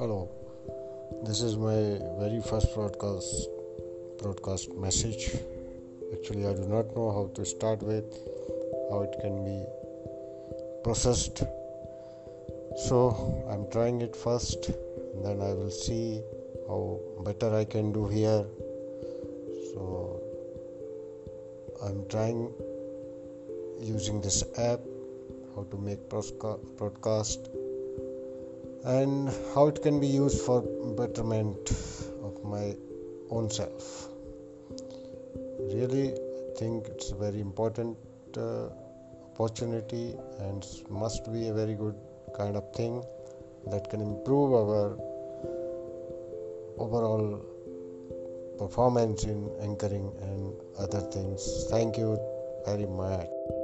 Hello, this is my very first broadcast broadcast message. Actually, I do not know how to start with, how it can be processed. So, I'm trying it first, then I will see how better I can do here. So, I'm trying using this app how to make broadcast and how it can be used for betterment of my own self. Really i think it's a very important uh, opportunity and must be a very good kind of thing that can improve our overall performance in anchoring and other things. Thank you very much